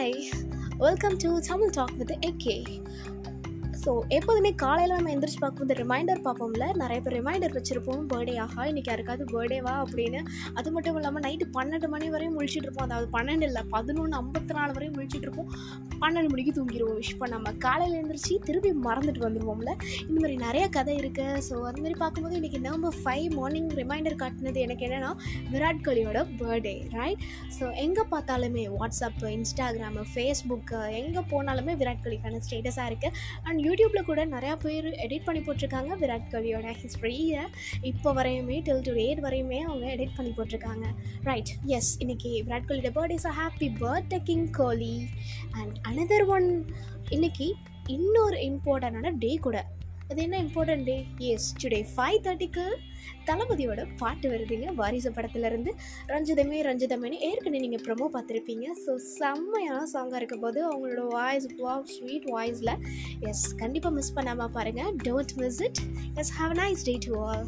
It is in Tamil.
Hi, welcome to Tamil Talk with the AK. So எப்போதுமே காலையில் நம்ம எந்திரிச்சு பார்க்கும்போது ரிமைண்டர் பார்ப்போம்ல. நிறைய பேர் ரிமைண்டர் வச்சுருப்போம். பர்த்டே ஆஹா இன்றைக்கி யாருக்காவது பர்த்டேவா அப்படின்னு. அது மட்டும் இல்லாமல் நைட்டு பன்னெண்டு மணி வரையும் முழிச்சிட்டு இருப்போம். அதாவது பன்னெண்டு இல்லை பதினொன்று ஐம்பத்தி நாலு வரையும் முழிச்சிட்டு இருப்போம். பன்னெண்டு மணிக்கு தூங்கிடுவோம். விஷ் பண்ணாமல் காலையில் எழுந்திரிச்சு திருப்பி மறந்துட்டு வந்துடுவோம்ல இந்த மாதிரி நிறைய கதை இருக்குது ஸோ அந்த மாதிரி பார்க்கும்போது இன்றைக்கி நவம்பர் ஃபைவ் மார்னிங் ரிமைண்டர் காட்டினது எனக்கு என்னென்னா விராட் கோலியோட பர்த்டே ரைட் ஸோ எங்கே பார்த்தாலுமே வாட்ஸ்அப்பு இன்ஸ்டாகிராமு ஃபேஸ்புக்கு எங்கே போனாலுமே விராட் கோலிக்கான ஸ்டேட்டஸாக இருக்குது அண்ட் யூடியூப்பில் கூட நிறையா பேர் எடிட் பண்ணி போட்டிருக்காங்க. விராட் கோலியோட ஹிஸ்ட்ரியை இப்போ வரையுமே டில் டு டேட் வரையுமே அவங்க எடிட் பண்ணி போட்டிருக்காங்க. ரைட் எஸ் இன்னைக்கு Virat கோலியோட birthday so happy birthday king Kohli and another one இன்னைக்கு இன்னொரு இம்பார்ட்டண்டான டே கூட. அது என்ன important day yes today five தேர்ட்டிக்கு தளபதியோட பாட்டு வருதுங்க. வாரிசு படத்துலேருந்து ரஞ்சிதமே ரஞ்சிதமேனு ஏற்கனவே நீங்கள் ப்ரொமோ பார்த்துருப்பீங்க. ஸோ செம்மையான சாங்காக இருக்கும் போது அவங்களோட வாய்ஸ் வாவ் ஸ்வீட் வாய்ஸில் எஸ் கண்டிப்பாக மிஸ் பண்ணாமல் பாருங்கள் don't miss it yes have nice day to all